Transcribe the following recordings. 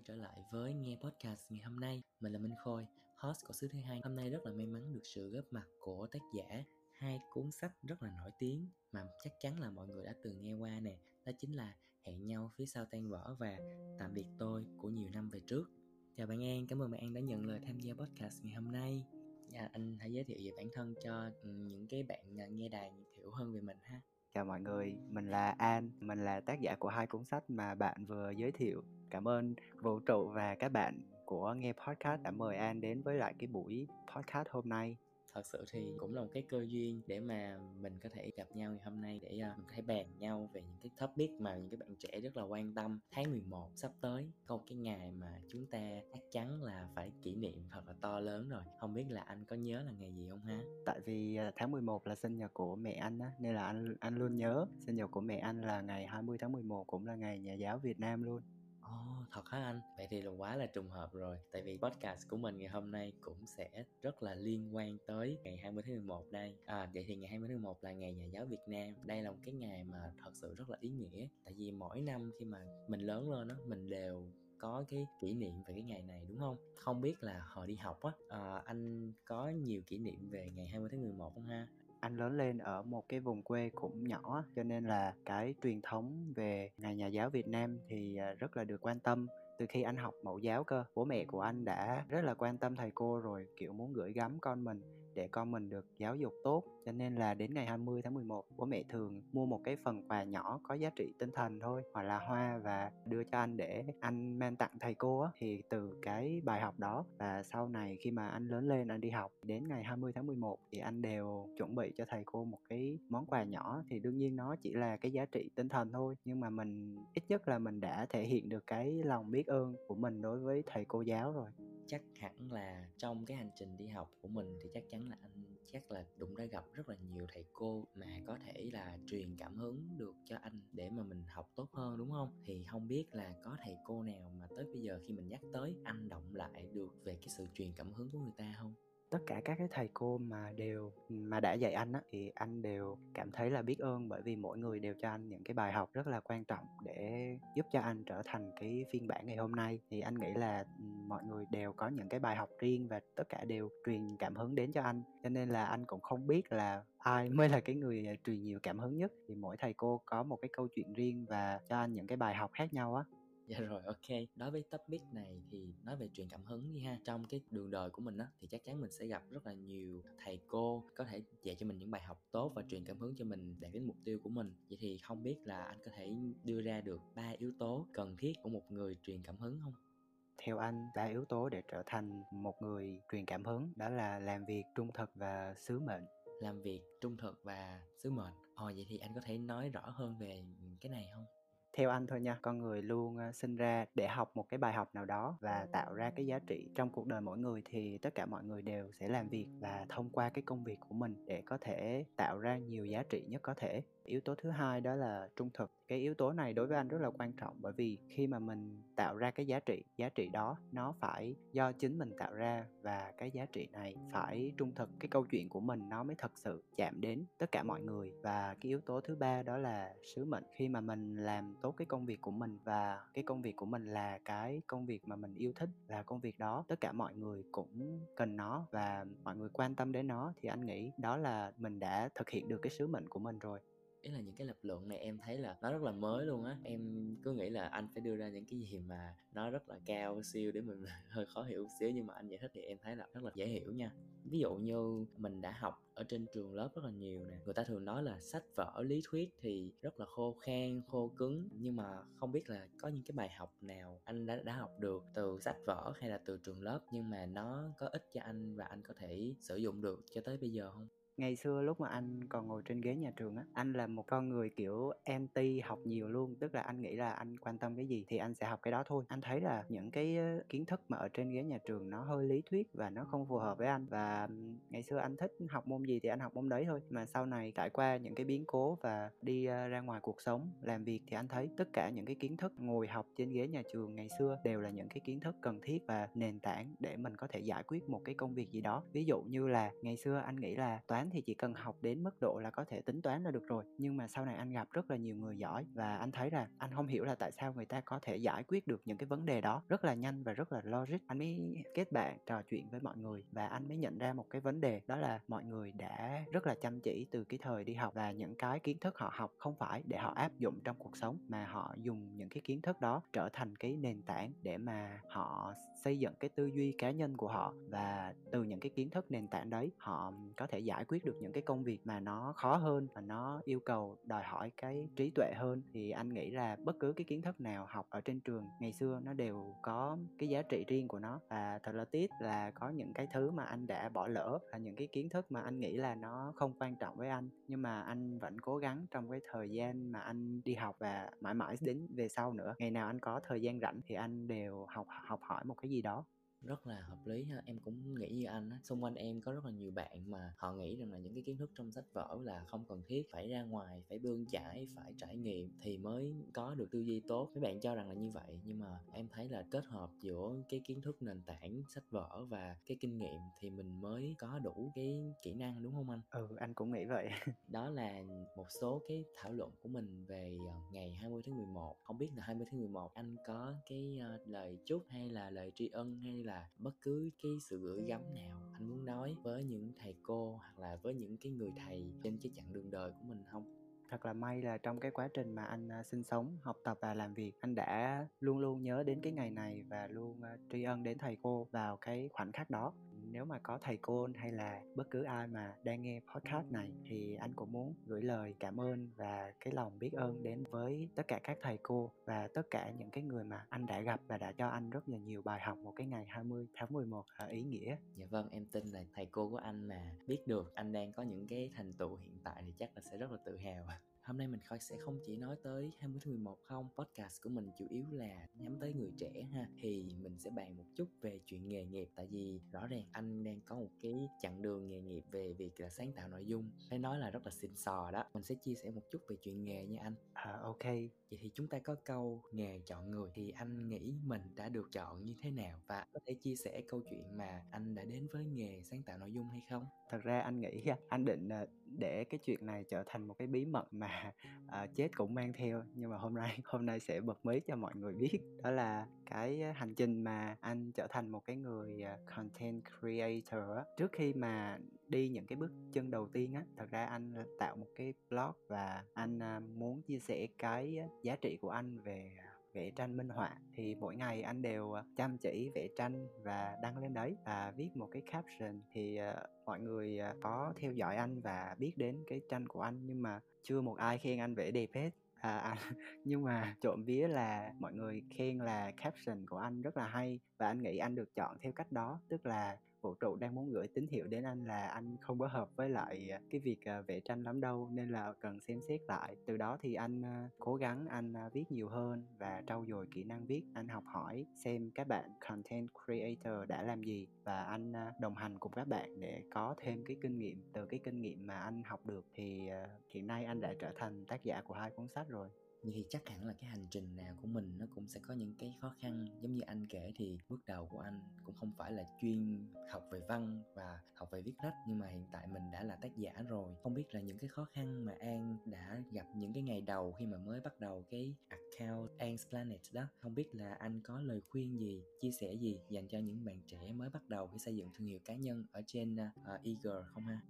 quay trở lại với nghe podcast ngày hôm nay. Mình là Minh Khôi, host của xứ Thứ Hai. Hôm nay rất là may mắn được sự góp mặt của tác giả hai cuốn sách rất là nổi tiếng mà chắc chắn là mọi người đã từng nghe qua nè. Đó chính là Hẹn nhau phía sau tan vỡ và Tạm biệt tôi của nhiều năm về trước. Chào bạn An, cảm ơn bạn An đã nhận lời tham gia podcast ngày hôm nay. À, anh hãy giới thiệu về bản thân cho ừ, những cái bạn nghe đài hiểu hơn về mình ha. Chào mọi người, mình là An, mình là tác giả của hai cuốn sách mà bạn vừa giới thiệu. Cảm ơn vũ trụ và các bạn của nghe podcast đã mời An đến với lại cái buổi podcast hôm nay. Thật sự thì cũng là một cái cơ duyên để mà mình có thể gặp nhau ngày hôm nay để uh, mình có thể bàn nhau về những cái topic mà những cái bạn trẻ rất là quan tâm. Tháng 11 sắp tới có một cái ngày mà chúng ta chắc chắn là phải kỷ niệm thật là to lớn rồi. Không biết là anh có nhớ là ngày gì không ha? Tại vì à, tháng 11 là sinh nhật của mẹ anh á nên là anh anh luôn nhớ. Sinh nhật của mẹ anh là ngày 20 tháng 11 cũng là ngày nhà giáo Việt Nam luôn oh, thật hả anh? Vậy thì là quá là trùng hợp rồi Tại vì podcast của mình ngày hôm nay cũng sẽ rất là liên quan tới ngày 20 tháng 11 đây À, vậy thì ngày 20 tháng 11 là ngày Nhà giáo Việt Nam Đây là một cái ngày mà thật sự rất là ý nghĩa Tại vì mỗi năm khi mà mình lớn lên đó Mình đều có cái kỷ niệm về cái ngày này đúng không? Không biết là hồi đi học á, à, anh có nhiều kỷ niệm về ngày 20 tháng 11 không ha? Anh lớn lên ở một cái vùng quê cũng nhỏ, cho nên là cái truyền thống về ngày nhà giáo Việt Nam thì à, rất là được quan tâm. Từ khi anh học mẫu giáo cơ, bố mẹ của anh đã rất là quan tâm thầy cô rồi, kiểu muốn gửi gắm con mình để con mình được giáo dục tốt. Cho nên là đến ngày 20 tháng 11 bố mẹ thường mua một cái phần quà nhỏ có giá trị tinh thần thôi, hoặc là hoa và đưa cho anh để anh mang tặng thầy cô á. Thì từ cái bài học đó và sau này khi mà anh lớn lên, anh đi học, đến ngày 20 tháng 11 thì anh đều chuẩn bị cho thầy cô một cái món quà nhỏ. Thì đương nhiên nó chỉ là cái giá trị tinh thần thôi, nhưng mà mình, ít nhất là mình đã thể hiện được cái lòng biết ơn của mình đối với thầy cô giáo rồi chắc hẳn là trong cái hành trình đi học của mình thì chắc chắn là anh chắc là đụng đã gặp rất là nhiều thầy cô mà có thể là truyền cảm hứng được cho anh để mà mình học tốt hơn, đúng không? Thì không biết là có thầy cô nào mà tới bây giờ khi mình nhắc tới anh động lại được về cái sự truyền cảm hứng của người ta không? Tất cả các cái thầy cô mà đều, mà đã dạy anh á, thì anh đều cảm thấy là biết ơn bởi vì mỗi người đều cho anh những cái bài học rất là quan trọng để giúp cho anh trở thành cái phiên bản ngày hôm nay. Thì anh nghĩ là ừ, mọi người đều có những cái bài học riêng và tất cả đều truyền cảm hứng đến cho anh. Cho nên là anh cũng không biết là ai mới là cái người à, truyền nhiều cảm hứng nhất. Thì mỗi thầy cô có một cái câu chuyện riêng và cho anh những cái bài học khác nhau á dạ rồi ok. Đối với topic này thì nói về truyền cảm hứng đi ha. Trong cái đường đời của mình á thì chắc chắn mình sẽ gặp rất là nhiều thầy cô có thể dạy cho mình những bài học tốt và truyền cảm hứng cho mình đạt đến mục tiêu của mình. Vậy thì không biết là anh có thể đưa ra được ba yếu tố cần thiết của một người truyền cảm hứng không? Theo anh ba yếu tố để trở thành một người truyền cảm hứng đó là làm việc trung thực và sứ mệnh. Làm việc trung thực và sứ mệnh. Ồ vậy thì anh có thể nói rõ hơn về cái này không theo anh thôi nha, con người luôn ờ, sinh ra để học một cái bài học nào đó và tạo ra cái giá trị trong cuộc đời mỗi người thì tất cả mọi người đều sẽ làm việc và thông qua cái công việc của mình để có thể tạo ra nhiều giá trị nhất có thể yếu tố thứ hai đó là trung thực. Cái yếu tố này đối với anh rất là quan trọng bởi vì khi mà mình tạo ra cái giá trị giá trị đó nó phải do chính mình tạo ra và cái giá trị này phải trung thực. Cái câu chuyện của mình nó mới thật sự chạm đến tất cả mọi người. Và cái yếu tố thứ ba đó là sứ mệnh. Khi mà mình làm tốt cái công việc của mình và cái công việc của mình là cái công việc mà mình yêu thích là công việc đó, tất cả mọi người cũng cần nó và mọi người quan tâm đến nó, thì anh nghĩ đó là mình đã thực hiện được cái sứ mệnh của mình rồi ý là những cái lập luận này em thấy là nó rất là mới luôn á. Em cứ nghĩ là anh phải đưa ra những cái gì mà nó rất là cao siêu để mình hơi khó hiểu xíu, nhưng mà anh giải thích thì em thấy là rất là dễ hiểu nha. Ví dụ như mình đã học ở trên trường lớp rất là nhiều nè, người ta thường nói là sách vở, lý thuyết thì rất là khô khan, khô cứng, nhưng mà không biết là có những cái bài học nào anh đã đã học được từ sách vở hay là từ trường lớp, nhưng mà nó có ích cho anh và anh có thể sử dụng được cho tới bây giờ không? Ngày xưa lúc mà anh còn ngồi trên ghế nhà trường á, anh là một con người, kiểu anti học nhiều luôn, tức là anh nghĩ là anh quan tâm cái gì thì anh sẽ học cái đó thôi. Anh thấy là những cái kiến thức mà ở trên ghế nhà trường nó hơi lý thuyết và nó không phù hợp với anh và ngày xưa anh thích học môn gì thì anh học môn đấy thôi. Mà sau này trải qua những cái biến cố và đi ra ngoài cuộc sống, làm việc thì anh thấy tất cả những cái kiến thức ngồi học trên ghế nhà trường ngày xưa đều là những cái kiến thức cần thiết và nền tảng để mình có thể giải quyết một cái công việc gì đó. Ví dụ như là ngày xưa anh nghĩ là toán toán thì chỉ cần học đến mức độ là có thể tính toán ra được rồi. Nhưng mà sau này anh gặp rất là nhiều người giỏi và anh thấy là anh không hiểu là tại sao người ta có thể giải quyết được những cái vấn đề đó rất là nhanh và rất là logic. Anh mới kết bạn, trò chuyện với mọi người và anh mới nhận ra một cái vấn đề, đó là mọi người đã rất là chăm chỉ từ cái thời đi học và những cái kiến thức họ học không phải để họ áp dụng trong cuộc sống mà họ dùng những cái kiến thức đó trở thành cái nền tảng để mà họ xây dựng cái tư duy cá nhân của họ. Và từ những cái kiến thức nền tảng đấy, họ có thể giải quyết được những cái công việc mà nó khó hơn và nó yêu cầu đòi hỏi cái trí tuệ hơn, thì anh nghĩ là bất cứ cái kiến thức nào học ở trên trường ngày xưa nó đều có cái giá trị riêng của nó. Và thật là tiếc là có những cái thứ mà anh đã bỏ lỡ là những cái kiến thức mà anh nghĩ là nó không quan trọng với anh, nhưng mà anh vẫn cố gắng trong cái thời gian mà anh đi học và mãi mãi đến về sau nữa. Ngày nào anh có thời gian rảnh thì anh đều học học hỏi một cái gì đó rất là hợp lý ha em cũng nghĩ như anh á. Xung quanh em có rất là nhiều bạn mà họ nghĩ rằng là những cái kiến thức trong sách vở là không cần thiết phải ra ngoài phải bươn chải phải trải nghiệm thì mới có được tư duy tốt. Mấy bạn cho rằng là như vậy nhưng mà em thấy là kết hợp giữa cái kiến thức nền tảng sách vở và cái kinh nghiệm thì mình mới có đủ cái kỹ năng đúng không anh? Ừ anh cũng nghĩ vậy. Đó là một số cái thảo luận của mình về ờ, ngày 20 tháng 11 không biết là 20 tháng 11 anh có cái uh, lời chúc hay là lời tri ân hay là là bất cứ cái sự gửi gắm nào anh muốn nói với những thầy cô hoặc là với những cái người thầy trên cái chặng đường đời của mình không? Thật là may là trong cái quá trình mà anh uh, sinh sống học tập và làm việc anh đã luôn luôn nhớ đến cái ngày này và luôn uh, tri ân đến thầy cô vào cái khoảnh khắc đó nếu mà có thầy cô hay là bất cứ ai mà đang nghe podcast này thì anh cũng muốn gửi lời cảm ơn và cái lòng biết ơn đến với tất cả các thầy cô và tất cả những cái người mà anh đã gặp và đã cho anh rất là nhiều bài học một cái ngày 20 tháng 11 là ý nghĩa. Dạ vâng, em tin là thầy cô của anh mà biết được anh đang có những cái thành tựu hiện tại thì chắc là sẽ rất là tự hào hôm nay mình sẽ không chỉ nói tới 20 tháng 11 không podcast của mình chủ yếu là nhắm tới người trẻ ha. Thì mình sẽ bàn một chút về chuyện nghề nghiệp tại vì rõ ràng anh đang có một cái chặng đường nghề nghiệp về việc là sáng tạo nội dung phải nói là rất là xịn sò đó. Mình sẽ chia sẻ một chút về chuyện nghề nha anh. À ok. Vậy thì chúng ta có câu nghề chọn người thì anh nghĩ mình đã được chọn như thế nào? Và có thể chia sẻ câu chuyện mà anh đã đến với nghề sáng tạo nội dung hay không? Thật ra anh nghĩ anh định ờ, để cái chuyện này trở thành một cái bí mật mà à, chết cũng mang theo nhưng mà hôm nay hôm nay sẽ bật mí cho mọi người biết. Đó là cái à, hành trình mà anh trở thành một cái người à, content creator á. Trước khi mà đi những cái bước chân đầu tiên á thật ra anh tạo một cái blog và anh à, muốn chia sẻ cái giá trị của anh về vẽ tranh minh họa thì mỗi ngày anh đều ờ, chăm chỉ vẽ tranh và đăng lên đấy và viết một cái caption thì uh, mọi người uh, có theo dõi anh và biết đến cái tranh của anh nhưng mà chưa một ai khen anh vẽ đẹp hết. À, à, nhưng mà trộm vía là mọi người khen là caption của anh rất là hay và anh nghĩ anh được chọn theo cách đó tức là vũ trụ đang muốn gửi tín hiệu đến anh là anh không có hợp với lại à, cái việc à, vẽ tranh lắm đâu, nên là cần xem xét lại. Từ đó thì anh à, cố gắng anh viết nhiều hơn và trau dồi kỹ năng viết. Anh học hỏi xem các bạn content creator đã làm gì và anh đồng hành cùng các bạn để có thêm cái kinh nghiệm. Từ cái kinh nghiệm mà anh học được thì hiện nay anh đã trở thành tác giả của hai cuốn sách rồi như thì chắc hẳn là cái hành trình nào của mình nó cũng sẽ có những cái khó khăn. Giống như anh kể thì bước đầu của anh cũng không phải là chuyên học về văn và học về viết lách nhưng mà hiện tại mình đã là tác giả rồi. Không biết là những cái khó khăn mà an đã gặp những cái ngày đầu khi mà mới bắt đầu cái account An's Planet đó không biết là anh có lời khuyên gì chia sẻ gì dành cho những bạn trẻ mới bắt đầu khi xây dựng thương hiệu cá nhân ở trên ờ, uh, Eager không ha?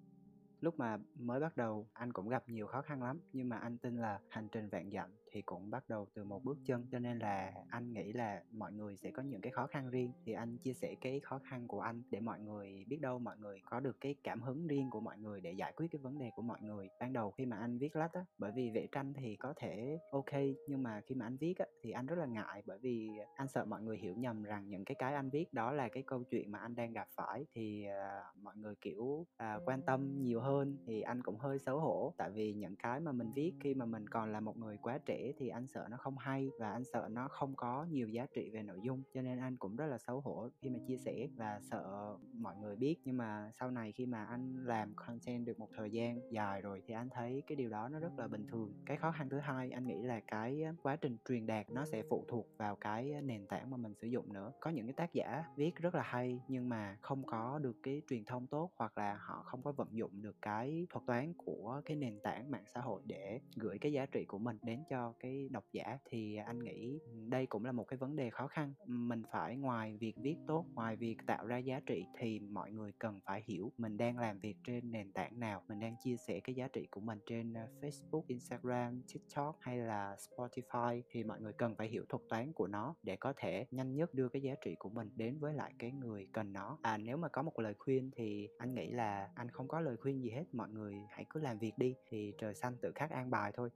Lúc mà mới bắt đầu, anh cũng gặp nhiều khó khăn lắm, nhưng mà anh tin là hành trình vạn dặm thì cũng bắt đầu từ một bước chân. Cho nên là anh nghĩ là mọi người sẽ có những cái khó khăn riêng thì anh chia sẻ cái khó khăn của anh để mọi người biết đâu mọi người có được cái cảm hứng riêng của mọi người để giải quyết cái vấn đề của mọi người. Ban đầu khi mà anh viết lách á bởi vì vẽ tranh thì có thể ok nhưng mà khi mà anh viết á thì anh rất là ngại bởi vì anh sợ mọi người hiểu nhầm rằng những cái cái anh viết đó là cái câu chuyện mà anh đang gặp phải. Thì uh, mọi người kiểu uh, quan tâm nhiều hơn thì anh cũng hơi xấu hổ. Tại vì những cái mà mình viết khi mà mình còn là một người quá trẻ thì anh sợ nó không hay và anh sợ nó không có nhiều giá trị về nội dung. Cho nên anh cũng rất là xấu hổ khi mà chia sẻ và sợ mọi người biết. Nhưng mà sau này khi mà anh làm content được một thời gian dài rồi thì anh thấy cái điều đó nó rất là bình thường. Cái khó khăn thứ hai, anh nghĩ là cái quá trình truyền đạt nó sẽ phụ thuộc vào cái nền tảng mà mình sử dụng nữa. Có những cái tác giả viết rất là hay nhưng mà không có được cái truyền thông tốt hoặc là họ không có vận dụng được cái thuật toán của cái nền tảng mạng xã hội để gửi cái giá trị của mình đến cho cái độc giả thì anh nghĩ đây cũng là một cái vấn đề khó khăn. Mình phải ngoài việc viết tốt ngoài việc tạo ra giá trị thì mọi người cần phải hiểu mình đang làm việc trên nền tảng nào. Mình đang chia sẻ cái giá trị của mình trên ờ, Facebook, Instagram, TikTok hay là Spotify thì mọi người cần phải hiểu thuật toán của nó để có thể nhanh nhất đưa cái giá trị của mình đến với lại cái người cần nó. À nếu mà có một lời khuyên thì anh nghĩ là anh không có lời khuyên gì hết. Mọi người hãy cứ làm việc đi thì trời xanh tự khắc an bài thôi.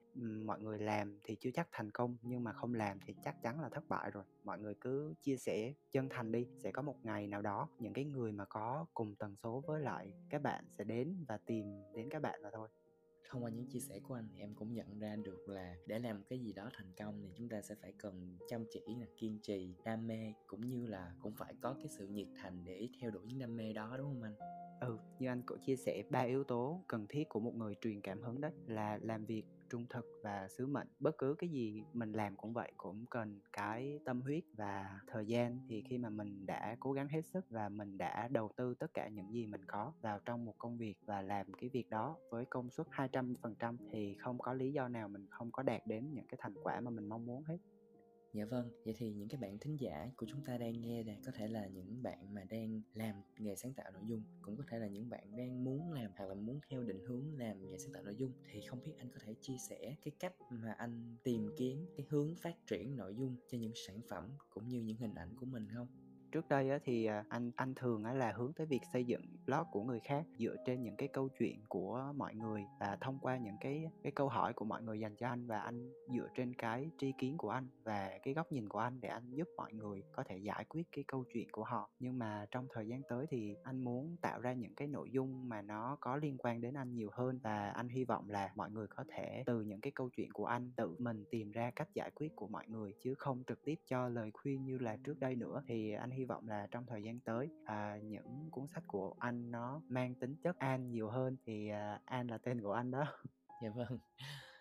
Mọi người làm thì chưa chắc thành công nhưng mà không làm thì chắc chắn là thất bại rồi. Mọi người cứ chia sẻ chân thành đi sẽ có một ngày nào đó những cái người mà có cùng tần số với lại các bạn sẽ đến và tìm đến các bạn là thôi. Thông qua những chia sẻ của anh thì em cũng nhận ra được là để làm cái gì đó thành công thì chúng ta sẽ phải cần chăm chỉ là kiên trì đam mê cũng như là cũng phải có cái sự nhiệt thành để theo đuổi những đam mê đó đúng không anh? Ừ như anh cũng chia sẻ ba yếu tố cần thiết của một người truyền cảm hứng đấy là làm việc trung thực và sứ mệnh. Bất cứ cái gì mình làm cũng vậy, cũng cần cái tâm huyết và thời gian. Thì khi mà mình đã cố gắng hết sức và mình đã đầu tư tất cả những gì mình có vào trong một công việc và làm cái việc đó với công suất 200% thì không có lý do nào mình không có đạt đến những cái thành quả mà mình mong muốn hết. Dạ vâng, vậy thì những cái bạn thính giả của chúng ta đang nghe này có thể là những bạn mà đang làm nghề sáng tạo nội dung, cũng có thể là những bạn đang muốn làm hoặc là muốn theo định hướng làm nghề sáng tạo nội dung thì không biết anh có thể chia sẻ cái cách mà anh tìm kiếm cái hướng phát triển nội dung cho những sản phẩm cũng như những hình ảnh của mình không? Trước đây á, thì à, anh anh thường á, là hướng tới việc xây dựng blog của người khác dựa trên những cái câu chuyện của mọi người và thông qua những cái cái câu hỏi của mọi người dành cho anh và anh dựa trên cái tri kiến của anh và cái góc nhìn của anh để anh giúp mọi người có thể giải quyết cái câu chuyện của họ. Nhưng mà trong thời gian tới thì anh muốn tạo ra những cái nội dung mà nó có liên quan đến anh nhiều hơn và anh hy vọng là mọi người có thể từ những cái câu chuyện của anh tự mình tìm ra cách giải quyết của mọi người chứ không trực tiếp cho lời khuyên như là trước đây nữa. Thì anh hy vọng là trong thời gian tới à, những cuốn sách của anh nó mang tính chất an nhiều hơn thì à, an là tên của anh đó. Dạ vâng.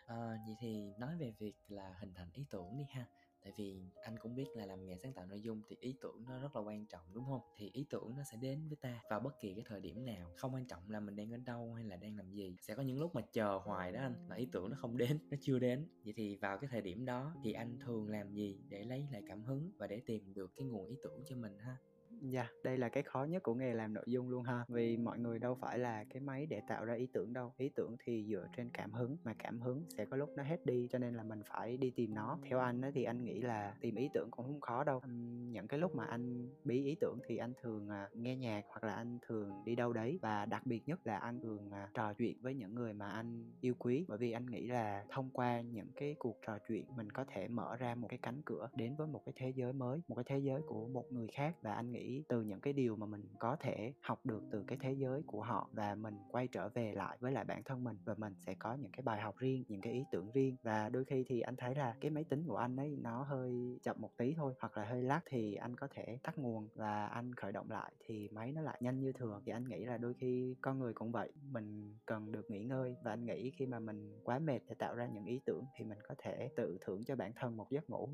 À, vậy thì nói về việc là hình thành ý tưởng đi ha tại vì anh cũng biết là làm nghề sáng tạo nội dung thì ý tưởng nó rất là quan trọng, đúng không? Thì ý tưởng nó sẽ đến với ta vào bất kỳ cái thời điểm nào, không quan trọng là mình đang ở đâu hay là đang làm gì. Sẽ có những lúc mà chờ hoài đó anh là ý tưởng nó không đến, nó chưa đến. Vậy thì vào cái thời điểm đó thì anh thường làm gì để lấy lại cảm hứng và để tìm được cái nguồn ý tưởng cho mình ha? Dạ, yeah, đây là cái khó nhất của nghề làm nội dung luôn ha. Vì mọi người đâu phải là cái máy để tạo ra ý tưởng đâu. Ý tưởng thì dựa trên cảm hứng mà cảm hứng sẽ có lúc nó hết đi cho nên là mình phải đi tìm nó. Theo anh ấy, thì anh nghĩ là tìm ý tưởng cũng không khó đâu. những cái lúc mà anh bí ý tưởng thì anh thường à, nghe nhạc hoặc là anh thường đi đâu đấy và đặc biệt nhất là anh thường à, trò chuyện với những người mà anh yêu quý bởi vì anh nghĩ là thông qua những cái cuộc trò chuyện mình có thể mở ra một cái cánh cửa đến với một cái thế giới mới, một cái thế giới của một người khác và anh nghĩ từ những cái điều mà mình có thể học được từ cái thế giới của họ và mình quay trở về lại với lại bản thân mình và mình sẽ có những cái bài học riêng, những cái ý tưởng riêng. Và đôi khi thì anh thấy là cái máy tính của anh ấy nó hơi chậm một tí thôi, hoặc là hơi lát thì anh có thể tắt nguồn và anh khởi động lại thì máy nó lại nhanh như thường. Thì anh nghĩ là đôi khi con người cũng vậy, mình cần được nghỉ ngơi và anh nghĩ khi mà mình quá mệt để tạo ra những ý tưởng thì mình có thể tự thưởng cho bản thân một giấc ngủ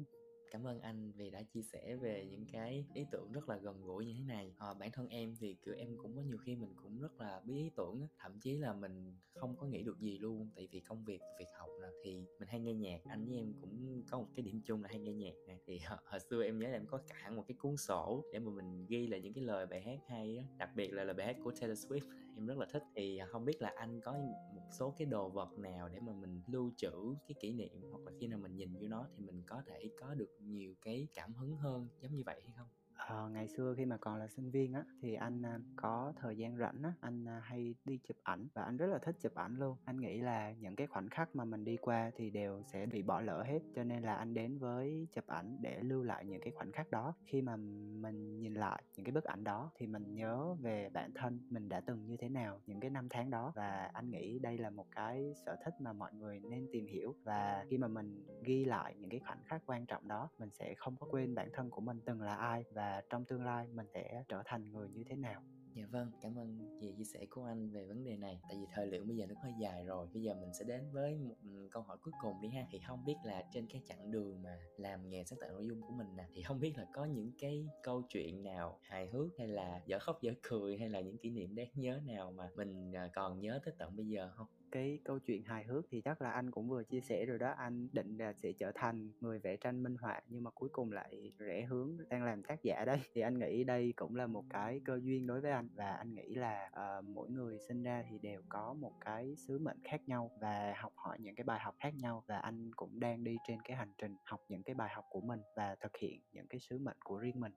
cảm ơn anh vì đã chia sẻ về những cái ý tưởng rất là gần gũi như thế này. À, bản thân em thì kiểu em cũng có nhiều khi mình cũng rất là bí ý tưởng thậm chí là mình không có nghĩ được gì luôn tại vì công việc việc học là thì mình hay nghe nhạc. Anh với em cũng có một cái điểm chung là hay nghe nhạc này thì hồi xưa em nhớ là em có cả một cái cuốn sổ để mà mình ghi lại những cái lời bài hát hay á. Đặc biệt là lời bài hát của Taylor Swift em rất là thích. Thì không biết là anh có một số cái đồ vật nào để mà mình lưu trữ cái kỷ niệm, hoặc là khi nào mình nhìn vô nó thì mình có thể có được nhiều cái cảm hứng hơn giống như vậy hay không? Ờ, ngày xưa khi mà còn là sinh viên á, thì anh, a, có thời gian rảnh á, anh, a, hay đi chụp ảnh và anh rất là thích chụp ảnh luôn. Anh nghĩ là những cái khoảnh khắc mà mình đi qua thì đều sẽ bị bỏ lỡ hết, cho nên là anh đến với chụp ảnh để lưu lại những cái khoảnh khắc đó. Khi mà mình nhìn lại những cái bức ảnh đó thì mình nhớ về bản thân mình đã từng như thế nào những cái năm tháng đó và anh nghĩ đây là một cái sở thích mà mọi người nên tìm hiểu. Và khi mà mình ghi lại những cái khoảnh khắc quan trọng đó, mình sẽ không có quên bản thân của mình từng là ai và trong tương lai mình sẽ trở thành người như thế nào. Dạ vâng, cảm ơn về chia sẻ của anh về vấn đề này. Tại vì thời lượng bây giờ nó hơi dài rồi. Bây giờ mình sẽ đến với một ừ, câu hỏi cuối cùng đi ha. Thì không biết là trên cái chặng đường mà làm nghề sáng tạo nội dung của mình nè, thì không biết là có những cái câu chuyện nào hài hước hay là dở khóc dở cười hay là những kỷ niệm đáng nhớ nào mà mình à, còn nhớ tới tận bây giờ không? Cái câu chuyện hài hước thì chắc là anh cũng vừa chia sẻ rồi đó. Anh định là sẽ trở thành người vẽ tranh minh họa nhưng mà cuối cùng lại rẽ hướng đang làm tác giả đấy. Thì anh nghĩ đây cũng là một cái cơ duyên đối với anh và anh nghĩ là uh, mỗi người sinh ra thì đều có một cái sứ mệnh khác nhau và học hỏi những cái bài học khác nhau và anh cũng đang đi trên cái hành trình học những cái bài học của mình và thực hiện những cái sứ mệnh của riêng mình.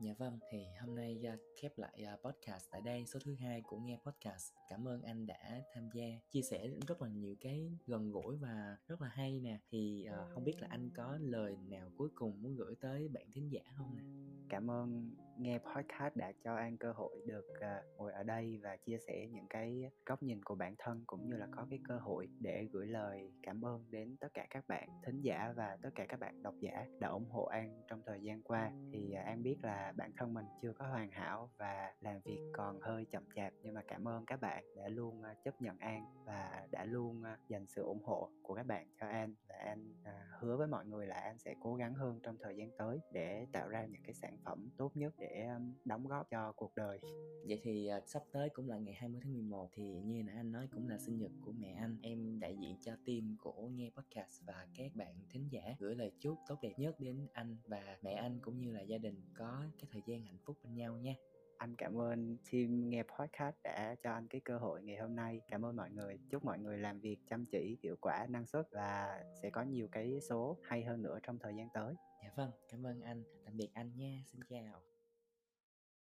Dạ vâng, thì hôm nay à, khép lại à, podcast tại đây số thứ hai của nghe podcast. Cảm ơn anh đã tham gia chia sẻ rất là nhiều cái gần gũi và rất là hay nè. Thì uh, không biết là anh có lời nào cuối cùng muốn gửi tới bạn thính giả không nè? Cảm ơn nghe podcast đã cho An cơ hội được uh, ngồi ở đây và chia sẻ những cái góc nhìn của bản thân cũng như là có cái cơ hội để gửi lời cảm ơn đến tất cả các bạn thính giả và tất cả các bạn độc giả đã ủng hộ An trong thời gian qua. Thì uh, An biết là bản thân mình chưa có hoàn hảo và làm việc còn hơi chậm chạp nhưng mà cảm ơn các bạn đã luôn uh, chấp nhận An và đã luôn uh, dành sự ủng hộ của các bạn cho An và An uh, hứa với mọi người là An sẽ cố gắng hơn trong thời gian tới để tạo ra những cái sản phẩm tốt nhất để um, đóng góp cho cuộc đời. Vậy thì uh, sắp tới cũng là ngày 20 tháng 11 thì như là anh nói cũng là sinh nhật của mẹ anh. Em đại diện cho team của nghe podcast và các bạn thính giả gửi lời chúc tốt đẹp nhất đến anh và mẹ anh cũng như là gia đình có cái thời gian hạnh phúc bên nhau nha. Anh cảm ơn team nghe podcast đã cho anh cái cơ hội ngày hôm nay. Cảm ơn mọi người. Chúc mọi người làm việc chăm chỉ hiệu quả năng suất và sẽ có nhiều cái số hay hơn nữa trong thời gian tới. Dạ vâng cảm ơn anh. Tạm biệt anh nha. Xin chào